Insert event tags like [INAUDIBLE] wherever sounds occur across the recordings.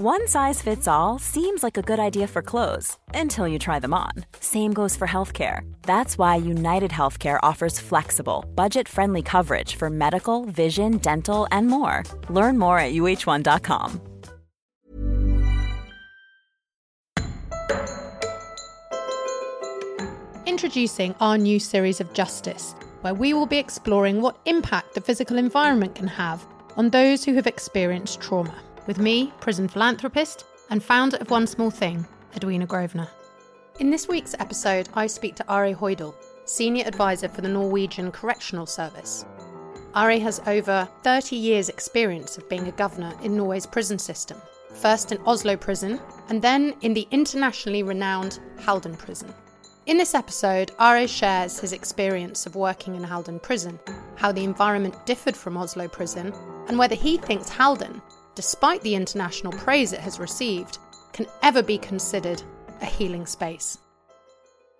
One size fits all seems like a good idea for clothes until you try them on. Same goes for healthcare. That's why United Healthcare offers flexible, budget friendly coverage for medical, vision, dental, and more. Learn more at uh1.com. Introducing our new series of Justice, where we will be exploring what impact the physical environment can have on those who have experienced trauma. With me, prison philanthropist and founder of One Small Thing, Edwina Grosvenor. In this week's episode, I speak to Are Høidal, Senior Advisor for the Norwegian Correctional Service. Are has over 30 years' experience of being a governor in Norway's prison system, first in Oslo Prison and then in the internationally renowned Halden Prison. In this episode, Are shares his experience of working in Halden Prison, how the environment differed from Oslo Prison, and whether he thinks Halden, despite the international praise it has received, can ever be considered a healing space.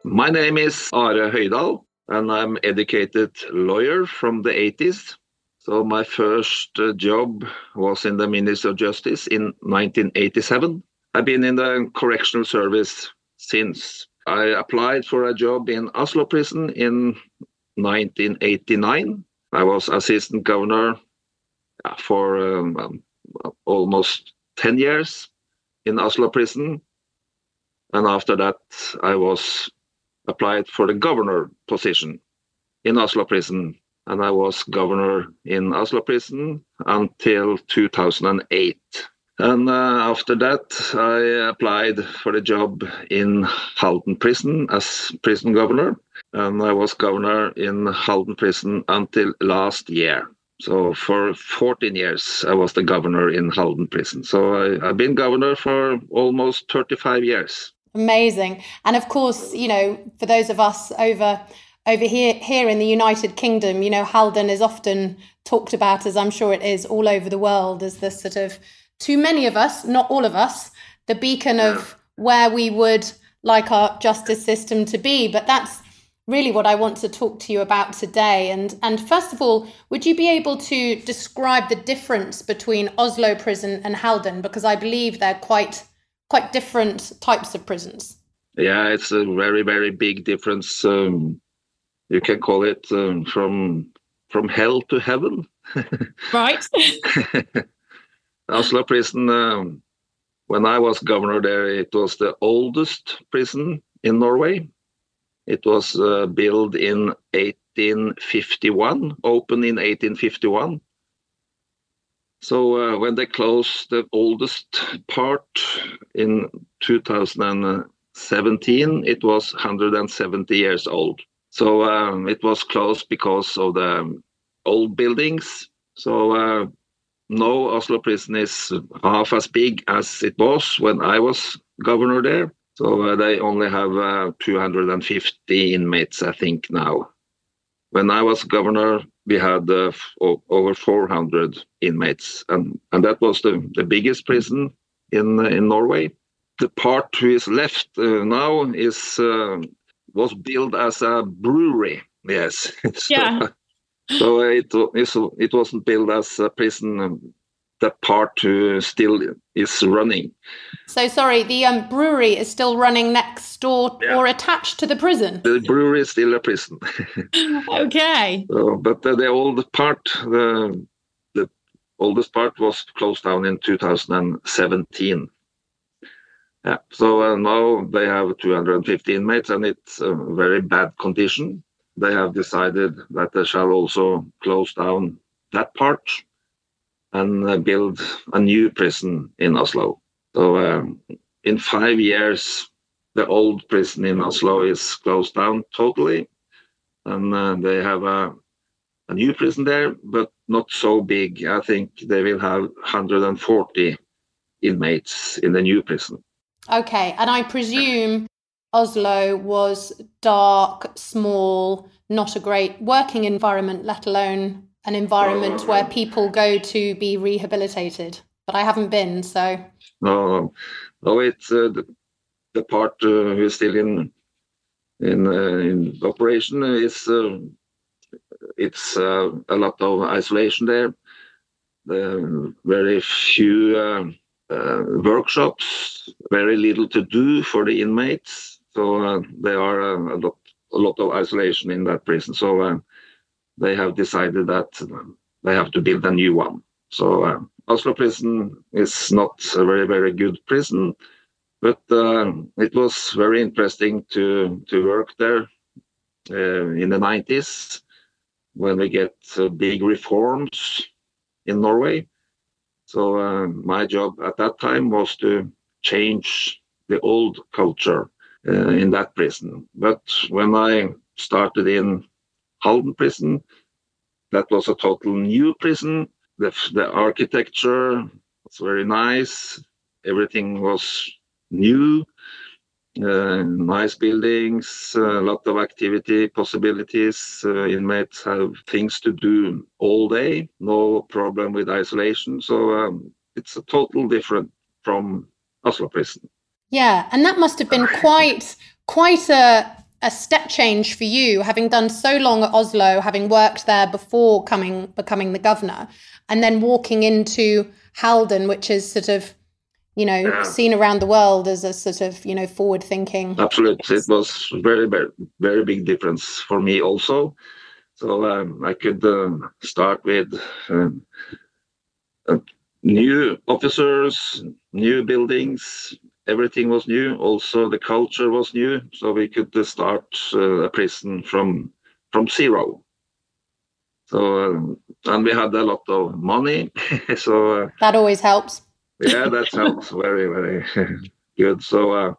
My name is Are Høidal, and I'm an educated lawyer from the 80s. So my first uh, job was in the Ministry of Justice in 1987. I've been in the correctional service since I applied for a job in Oslo prison in 1989. I was assistant governor uh, for um, um, almost 10 years in Oslo prison. And after that, I was applied for the governor position in Oslo prison. And I was governor in Oslo prison until 2008. And uh, after that, I applied for a job in Halden Prison as prison governor. And I was governor in Halden Prison until last year. So for 14 years, I was the governor in Halden Prison. So I, have been governor for almost 35 years. Amazing. And of course, you know, for those of us over over here here in the United Kingdom, you know, Halden is often talked about as I'm sure it is all over the world as the sort of to many of us, not all of us, the beacon of where we would like our justice system to be. But that's really what I want to talk to you about today. And and first of all, would you be able to describe the difference between Oslo prison and Halden? Because I believe they're quite quite different types of prisons. Yeah, it's a very very big difference. Um, you can call it um, from from hell to heaven. [LAUGHS] right. [LAUGHS] Oslo prison, um, when I was governor there, it was the oldest prison in Norway. It was uh, built in 1851, opened in 1851. So uh, when they closed the oldest part in 2017, it was 170 years old. So um, it was closed because of the old buildings. So uh, no Oslo prison is half as big as it was when I was governor there. So uh, they only have uh, 250 inmates, I think, now. When I was governor, we had uh, over 400 inmates, and, and that was the, the biggest prison in in Norway. The part who is left uh, now is uh, was built as a brewery. Yes. [LAUGHS] so, yeah. So it it wasn't built as a prison. Um, that part uh, still is running. So sorry, the um, brewery is still running next door yeah. or attached to the prison. The brewery is still a prison. [LAUGHS] okay. So, but the, the old part, the the oldest part was closed down in 2017. Yeah. So uh, now they have 250 inmates, and it's a very bad condition they have decided that they shall also close down that part and uh, build a new prison in Oslo. So, um, in five years, the old prison in Oslo is closed down totally, and uh, they have a, a new prison there, but not so big. I think they will have 140 inmates in the new prison. Okay, and I presume Oslo was dark, small, not a great working environment, let alone an environment where people go to be rehabilitated. But I haven't been, so. No, no, it's the, the, part uh, who is still in in, uh, in operation is uh, it's a lot of isolation there. very few workshops, very little to do for the inmates. So there are a lot a lot of isolation in that prison. So uh, they have decided that they have to build a new one. So Oslo prison is not a very very good prison, but uh, it was very interesting to to work there uh, in the 90s when we get uh, big reforms in Norway. So uh, my job at that time was to change the old culture uh, in that prison. But when I started in Halden prison, that was a total new prison. The, the architecture was very nice. Everything was new. Uh, nice buildings, a lot of activity possibilities. Uh, inmates have things to do all day, no problem with isolation. So um, it's a total different from Oslo prison. Yeah, and that must have been quite quite a a step change for you, having done so long at Oslo, having worked there before coming becoming the governor, and then walking into Halden, which is sort of, you know, yeah. seen around the world as a sort of, you know, forward thinking. Absolutely, it was very, very, very big difference for me also. So um, I could um, start with um, uh, new officers, new buildings, everything was new. Also, the culture was new, so we could uh, start uh, a prison from from zero. So, uh, and we had a lot of money. [LAUGHS] so uh, that always helps. yeah, that helps very very [LAUGHS] good. So, uh,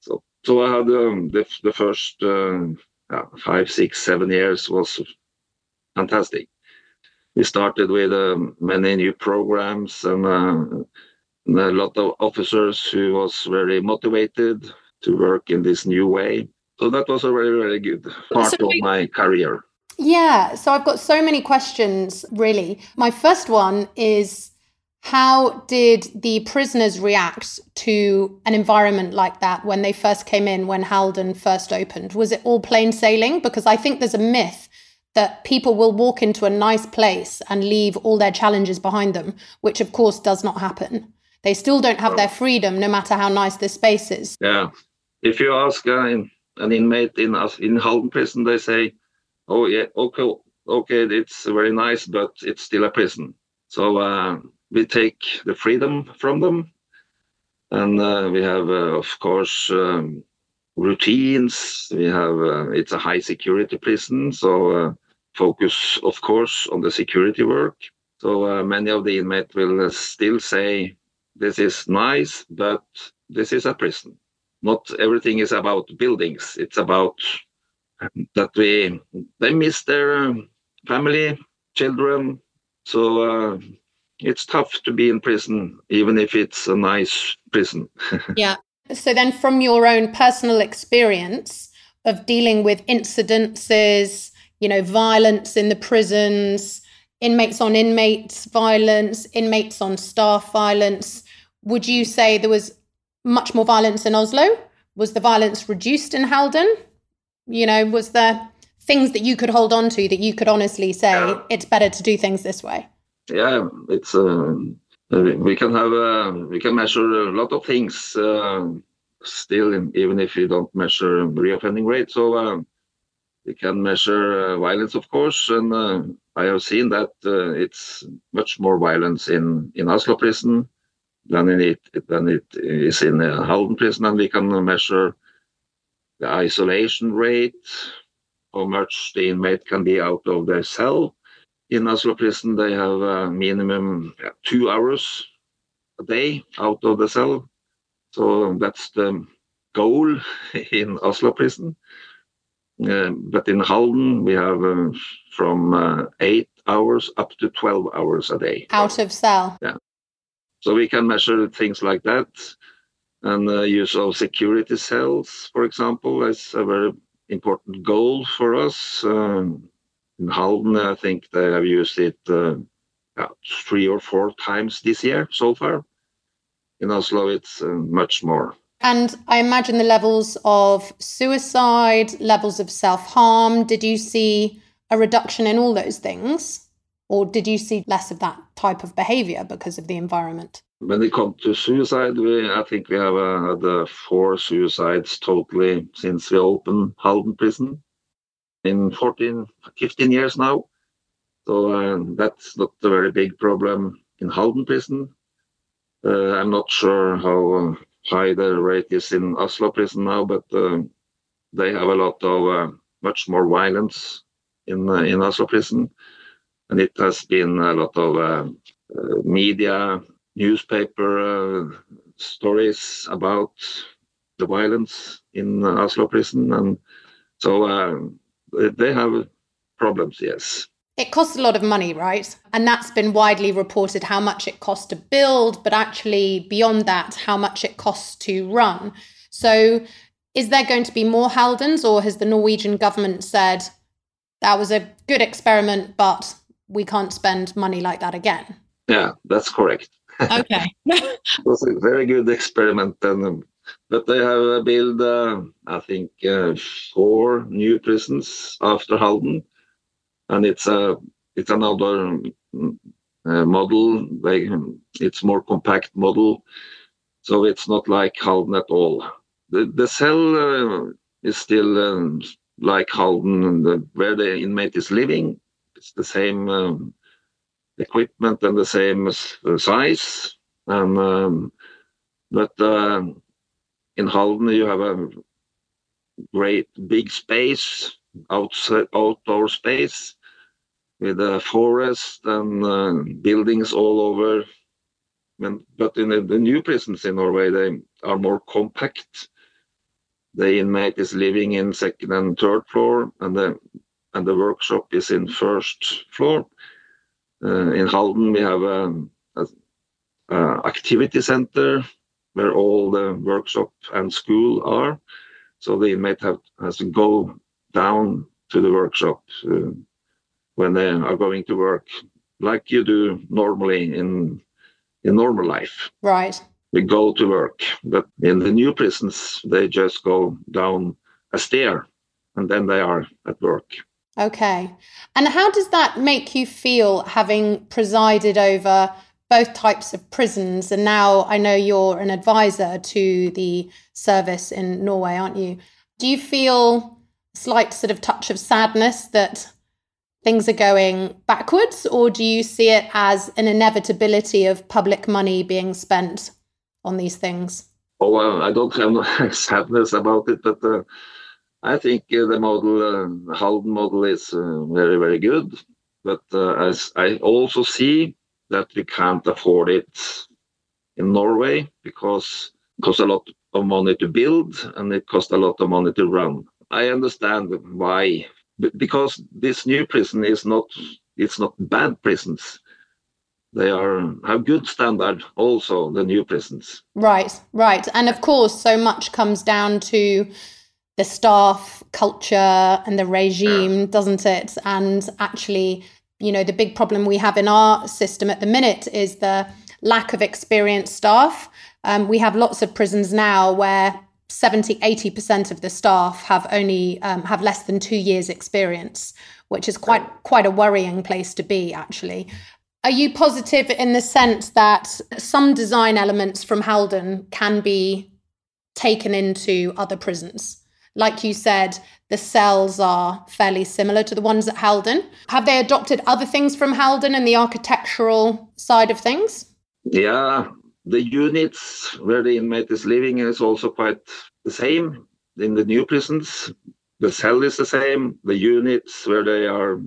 so so I had um, the the first uh, five, six, seven years was fantastic. We started with um, many new programs and a lot of officers who was very motivated to work in this new way. So that was a very, very good part so of my career. Yeah. So I've got so many questions, really. My first one is how did the prisoners react to an environment like that when they first came in, when Halden first opened? Was it all plain sailing? Because I think there's a myth that people will walk into a nice place and leave all their challenges behind them, which of course does not happen. They still don't have their freedom, no matter how nice the space is. Yeah. If you ask uh, an inmate in in Halden prison, they say, "Oh yeah, okay, okay, it's very nice, but it's still a prison." So uh, we take the freedom from them, and uh, we have, uh, of course, um, routines. We have uh, it's a high security prison, so uh, focus, of course, on the security work. So many of the inmates will still say this is nice, but this is a prison. Not everything is about buildings. It's about that we they miss their um, family, children. So uh, it's tough to be in prison, even if it's a nice prison. [LAUGHS] yeah. So then, from your own personal experience of dealing with incidences, you know, violence in the prisons, inmates on inmates violence, inmates on staff violence. Would you say there was much more violence in Oslo? Was the violence reduced in Halden? You know, was there things that you could hold on to that you could honestly say yeah. it's better to do things this way? Yeah, it's uh, we can have uh, we can measure a lot of things uh, still, even if you don't measure reoffending rate. So uh, we can measure uh, violence, of course, and uh, I have seen that uh, it's much more violence in in Oslo prison than it than it is in a Halden prison, and we can measure the isolation rate, how much the inmate can be out of their cell. In Oslo prison, they have a minimum two hours a day out of the cell. So that's the goal [LAUGHS] in Oslo prison. Uh, but in Halden, we have uh, from uh, eight hours up to 12 hours a day. Out of cell? Yeah. So we can measure things like that. And uh, use of security cells, for example, is a very important goal for us. Um, in Halden, I think they have used it uh, three or four times this year so far. In Oslo, it's uh, much more. And I imagine the levels of suicide, levels of self harm, did you see a reduction in all those things? Or did you see less of that type of behavior because of the environment? When it comes to suicide, we, I think we have uh, had uh, four suicides totally since we opened Halden prison in 14, 15 years now. So uh, that's not a very big problem in Halden prison. Uh, I'm not sure how uh, high the rate is in Oslo prison now, but uh, they have a lot of uh, much more violence in uh, in Oslo prison, and it has been a lot of media newspaper stories about the violence in Oslo prison, and so they have problems. Yes. It costs a lot of money, right? And that's been widely reported how much it costs to build, but actually beyond that, how much it costs to run. So, is there going to be more Haldens, or has the Norwegian government said that was a good experiment, but we can't spend money like that again? Yeah, that's correct. Okay. [LAUGHS] it was a very good experiment. And, um, but they have built, uh, I think, uh, four new prisons after Halden and it's a it's another uh, model. Like it's more compact model, so it's not like Halden at all. The the cell uh, is still um, like Halden, the, where the inmate is living. It's the same um, equipment and the same uh, size, and um, but uh, in Halden you have a great big space outside outdoor space with a forest and uh, buildings all over. And, but in the, the, new prisons in Norway, they are more compact. The inmate is living in second and third floor, and the and the workshop is in first floor. Uh, in Halden, we have a, a, a, activity center where all the workshop and school are. So the inmate have, has to go down to the workshop. Uh, when they are going to work, like you do normally in in normal life. Right. We go to work, but in the new prisons, they just go down a stair, and then they are at work. Okay. And how does that make you feel having presided over both types of prisons? And now I know you're an advisor to the service in Norway, aren't you? Do you feel slight sort of touch of sadness that things are going backwards, or do you see it as an inevitability of public money being spent on these things? Oh, well, I don't have [LAUGHS] sadness about it, but uh, I think uh, the model, uh, Halden model, is uh, very, very good. But uh, as I also see that we can't afford it in Norway because it costs a lot of money to build and it costs a lot of money to run. I understand why because this new prison is not it's not bad prisons. They are have good standard also the new prisons. Right right. And of course so much comes down to the staff culture and the regime doesn't it? And actually you know the big problem we have in our system at the minute is the lack of experienced staff. Um, we have lots of prisons now where 70 80% of the staff have only um, have less than 2 years experience which is quite quite a worrying place to be actually. Are you positive in the sense that some design elements from Halden can be taken into other prisons? Like you said the cells are fairly similar to the ones at Halden. Have they adopted other things from Halden and the architectural side of things? Yeah the units where the inmate is living is also quite the same in the new prisons. The cell is the same. The units where they are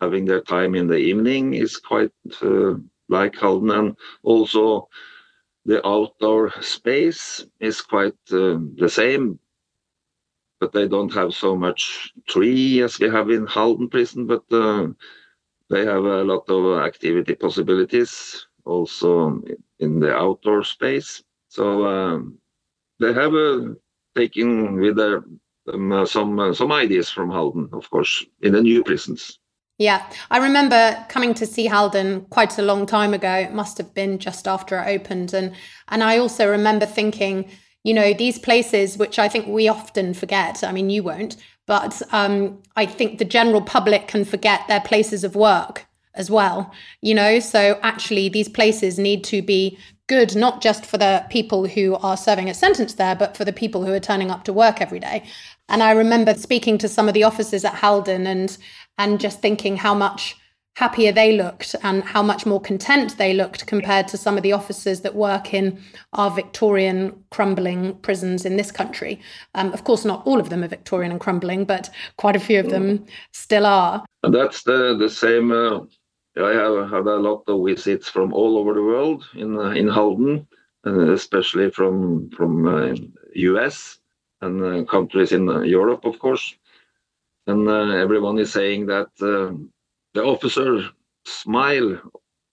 having their time in the evening is quite uh, like Halden. And also the outdoor space is quite uh, the same, but they don't have so much tree as we have in Halden prison, but uh, they have a lot of activity possibilities also in the outdoor space. So um, they have uh, taken with their, um, some uh, some ideas from Halden, of course, in the new prisons. Yeah, I remember coming to see Halden quite a long time ago. It must have been just after it opened, and and I also remember thinking, you know, these places which I think we often forget. I mean, you won't, but um, I think the general public can forget their places of work as well. You know, so actually, these places need to be good not just for the people who are serving a sentence there, but for the people who are turning up to work every day. And I remember speaking to some of the officers at Halden and and just thinking how much happier they looked and how much more content they looked compared to some of the officers that work in our Victorian crumbling prisons in this country. Um, of course, not all of them are Victorian and crumbling, but quite a few of them still are. And that's the the same. Uh, I have had a lot of visits from all over the world in uh, in Halden, and especially from from uh, US and uh, countries in uh, Europe, of course. And uh, everyone is saying that the officer smile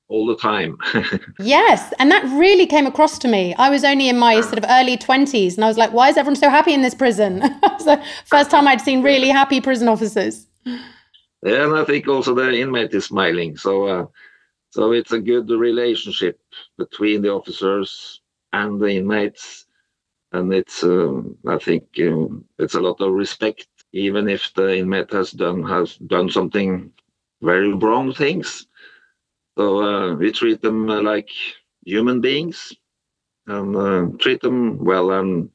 all the time. [LAUGHS] yes, and that really came across to me. I was only in my sort of early 20s and I was like, why is everyone so happy in this prison? [LAUGHS] the first time I'd seen really happy prison officers. And I think also the inmate is smiling. So, uh, so it's a good relationship between the officers and the inmates, and it's um, I think um, it's a lot of respect, even if the inmate has done has done something very wrong things. So uh, we treat them like human beings and uh, treat them well and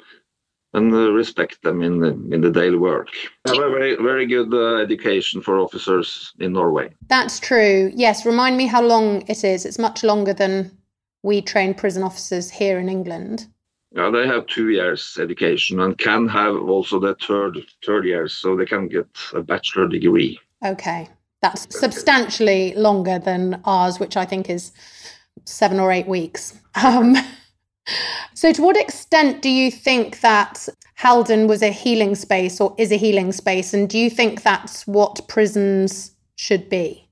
and uh, respect them in the in the daily work. Have a very very good uh, education for officers in Norway. That's true. Yes, remind me how long it is. It's much longer than we train prison officers here in England. Yeah, they have two years education and can have also the third third years, so they can get a bachelor degree. Okay, that's substantially longer than ours, which I think is seven or eight weeks. Um, [LAUGHS] so, to what extent do you think that Halden was a healing space or is a healing space? And do you think that's what prisons should be?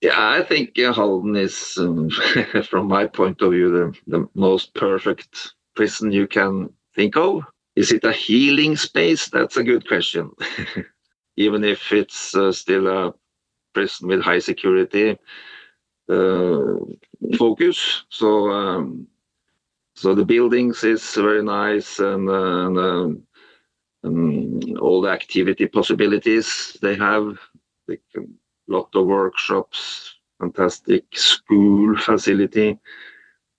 Yeah, I think Halden is, um, [LAUGHS] from my point of view, the, the most perfect prison you can think of. Is it a healing space? That's a good question. [LAUGHS] Even if it's uh, still a prison with high security uh, focus. So um, so the buildings is very nice and, uh, and, um, and all the activity possibilities they have. Like a lot of workshops fantastic school facility.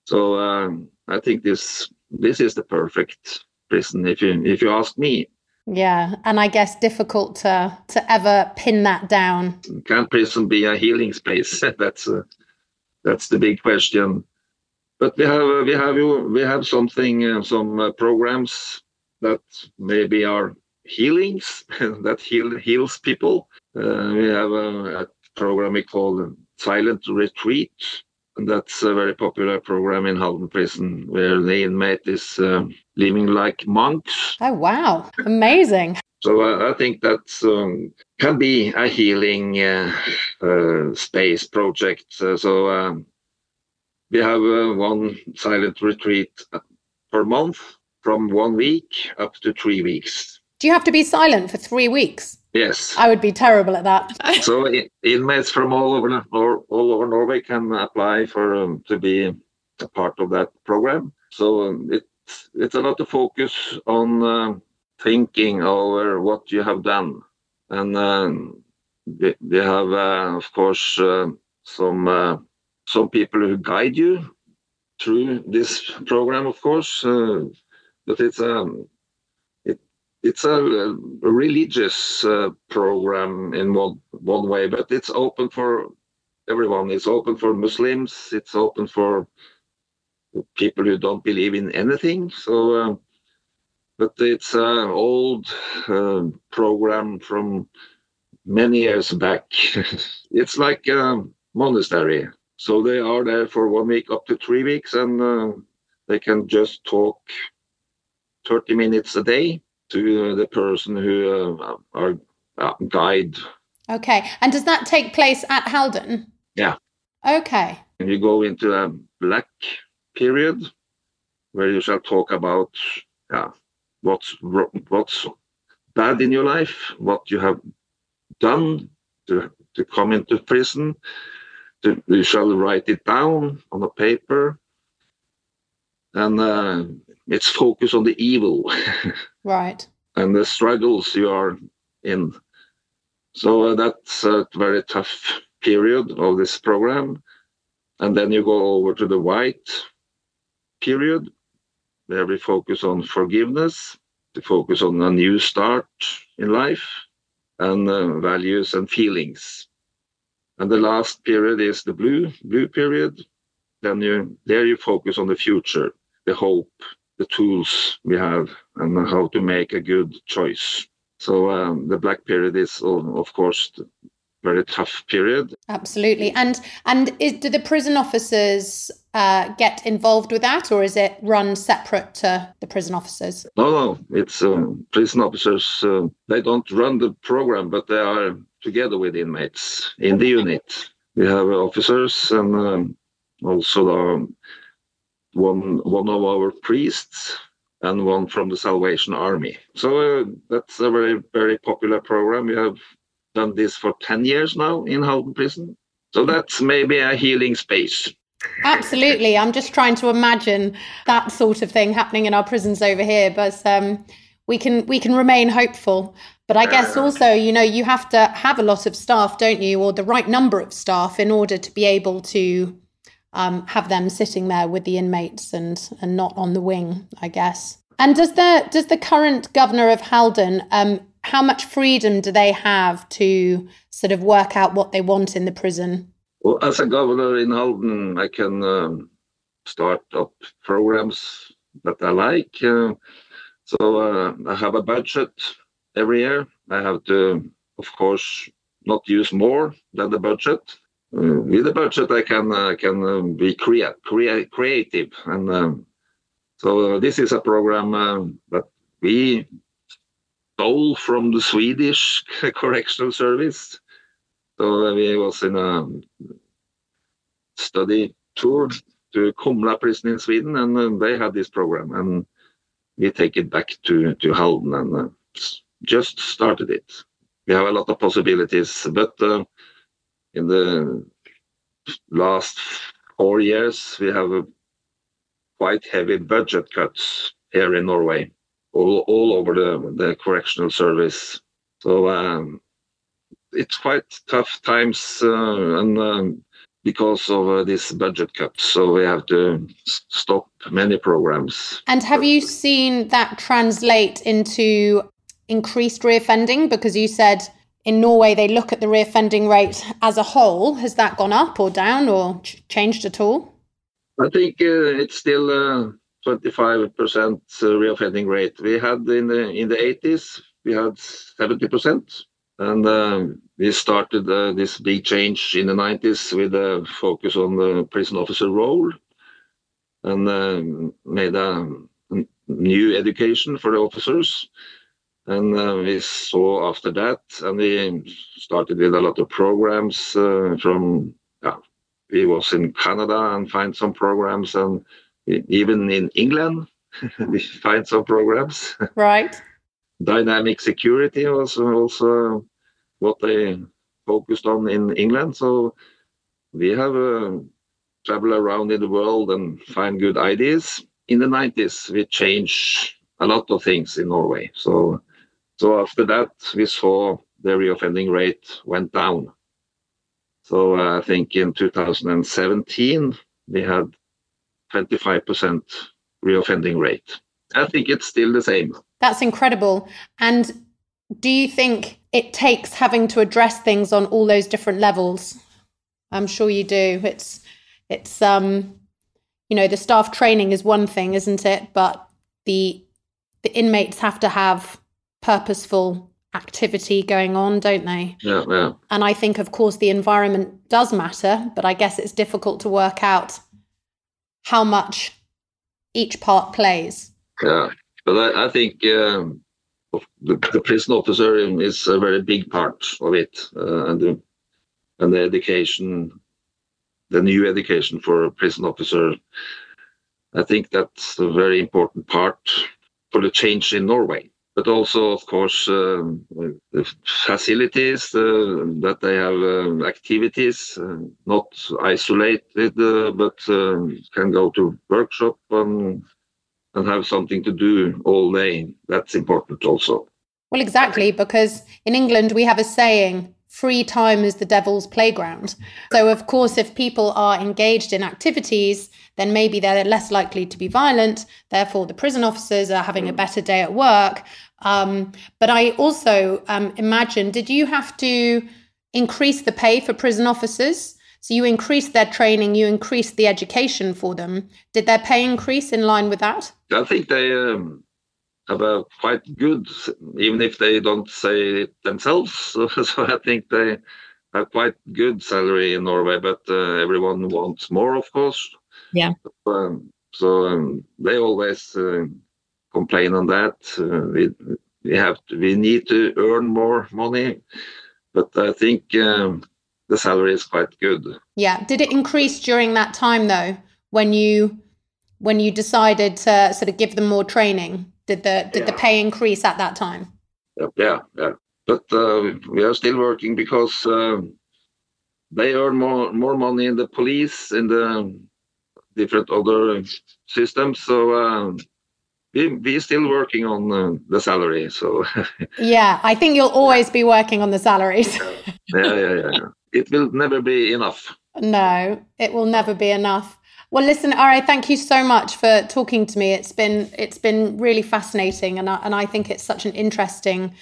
So um, i think this this is the perfect prison if you if you ask me. Yeah and i guess difficult to to ever pin that down. Can prison be a healing space? [LAUGHS] That's uh, that's the big question but we have we have you we have something uh, some uh, programs that maybe are healings [LAUGHS] that heal heals people. Uh, we have a, a, program we call Silent Retreat, and that's a very popular program in Halden Prison where the inmate is uh, living like monks. Oh wow, amazing! So uh, I think that um, can be a healing uh, space project. so. Um, we have uh, one silent retreat per month from one week up to three weeks. Do you have to be silent for three weeks? Yes. I would be terrible at that. [LAUGHS] so inmates from all over all over Norway can apply for um, to be a part of that program. So um, it's it's a lot of focus on uh, thinking over what you have done, and um, they, they have uh, of course uh, some uh, some people who guide you through this program, of course. Uh, but it's a um, it, it's a, a religious uh, program in one one way, but it's open for everyone. It's open for Muslims. It's open for people who don't believe in anything. So, uh, but it's an old uh, program from many years back. [LAUGHS] it's like a monastery so they are there for one week up to three weeks, and uh, they can just talk 30 minutes a day to the person who uh, are guide. Okay, and does that take place at Halden? Yeah. Okay. And you go into a black period where you shall talk about yeah, what's what's bad in your life, what you have done to, to come into prison. You shall write it down on a paper. And uh, it's focus on the evil. [LAUGHS] right. and the struggles you are in. So uh, that's a very tough period of this program. And then you go over to the white period, where we focus on forgiveness, to focus on a new start in life, and uh, values and feelings. And the last period is the blue blue period. Then you there you focus on the future, the hope, the tools we have, and how to make a good choice. So um, the black period is, of course, very tough period. Absolutely. And and is, do the prison officers uh, get involved with that, or is it run separate to the prison officers? No, no. It's uh, prison officers. Uh, they don't run the program, but they are together with inmates in the unit. We have officers and um, also the, one one of our priests and one from the Salvation Army. So uh, that's a very very popular program. We have done this for 10 years now in Halden prison. So that's maybe a healing space. Absolutely. I'm just trying to imagine that sort of thing happening in our prisons over here. But um, we can we can remain hopeful. But I guess also, you know, you have to have a lot of staff, don't you, or the right number of staff in order to be able to um, have them sitting there with the inmates and and not on the wing, I guess. And does the does the current governor of Halden um, how much freedom do they have to sort of work out what they want in the prison? Well, as a governor in Halden, I can um, start up programs that I like. Uh, so uh, I have a budget every year. I have to, of course, not use more than the budget. Uh, with the budget, I can uh, can uh, be crea- crea- creative, and um, so this is a program that we stole from the Swedish [LAUGHS] correctional service. So we was in a study tour to Kumla prison in Sweden, and uh, they had this program, and we take it back to to Halden and uh, just started it. We have a lot of possibilities, but uh, in the last four years, we have quite heavy budget cuts here in Norway all, all over the, the correctional service. So um, it's quite tough times uh, and um, because of uh, this budget cuts. So we have to stop many programs. And have you seen that translate into increased reoffending? Because you said in Norway they look at the reoffending rate as a whole. Has that gone up or down or ch- changed at all? I think uh, it's still uh, 25% reoffending rate. We had in the in the 80s, we had 70%. And uh, we started uh, this big change in the 90s with a focus on the prison officer role and uh, made a new education for the officers. And uh, we saw after that, and we started with a lot of programs uh, from, yeah, we was in Canada and find some programs and even in England, [LAUGHS] we find some programs. Right. [LAUGHS] Dynamic security was also what they focused on in England. So we have uh, travel around in the world and find good ideas. In the 90s, we changed a lot of things in Norway. So, so after that, we saw the reoffending rate went down. So uh, I think in 2017, we had 25% reoffending rate. I think it's still the same. That's incredible. And do you think it takes having to address things on all those different levels? I'm sure you do. It's it's um you know the staff training is one thing, isn't it? But the the inmates have to have purposeful activity going on, don't they? Yeah, yeah. And I think, of course, the environment does matter, but I guess it's difficult to work out how much each part plays. Yeah, but I, I think um, the, the, prison officer is a very big part of it, uh, and the and the education the new education for prison officer. I think that's a very important part for the change in Norway. But also, of course, um, the facilities uh, that they have uh, activities, uh, not isolated, uh, but um, can go to workshop and and have something to do all day. That's important also. Well, exactly, because in England we have a saying free time is the devil's playground. So, of course, if people are engaged in activities, then maybe they're less likely to be violent. Therefore, the prison officers are having a mm. better day at work. Um, but I also um, imagine, did you have to increase the pay for prison officers? So you increased their training, you increased the education for them. Did their pay increase in line with that? I think they um, have a quite good, even if they don't say it themselves. [LAUGHS] So, I think they have quite good salary in Norway, but uh, everyone wants more, of course. Yeah. Um, so um, they always uh, complain on that. Uh, we we have to, we need to earn more money, but I think um, the salary is quite good. Yeah. Did it increase during that time though, when you when you decided to sort of give them more training? Did the did yeah. the pay increase at that time? Yeah, yeah. But uh, we are still working because uh, they earn more more money in the police in the different other systems. So uh, we we still working on uh, the salary. So [LAUGHS] yeah, I think you'll always be working on the salaries. yeah, yeah, yeah it will never be enough. No, it will never be enough. Well, listen, Are, thank you so much for talking to me. It's been it's been really fascinating, and I, and I think it's such an interesting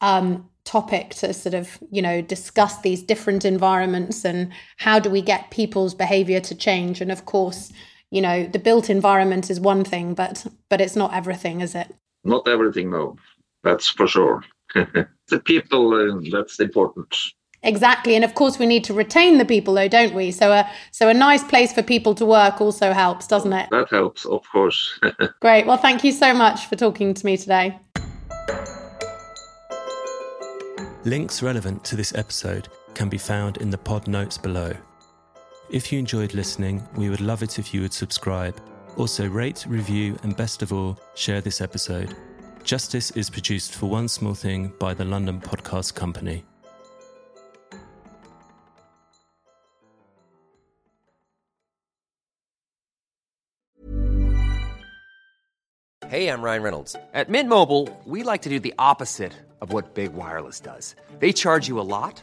um, topic to sort of you know discuss these different environments and how do we get people's behavior to change. And of course, you know, the built environment is one thing, but but it's not everything, is it? Not everything, no. That's for sure. [LAUGHS] the people uh, that's important. Exactly, and of course we need to retain the people, though, don't we? So a so a nice place for people to work also helps, doesn't it? That helps, of course. [LAUGHS] Great. Well, thank you so much for talking to me today. Links relevant to this episode can be found in the pod notes below. If you enjoyed listening, we would love it if you would subscribe. Also, rate, review, and best of all, share this episode. Justice is produced for One Small Thing by the London Podcast Company. Hey, I'm Ryan Reynolds. At Mint Mobile, we like to do the opposite of what Big Wireless does. They charge you a lot,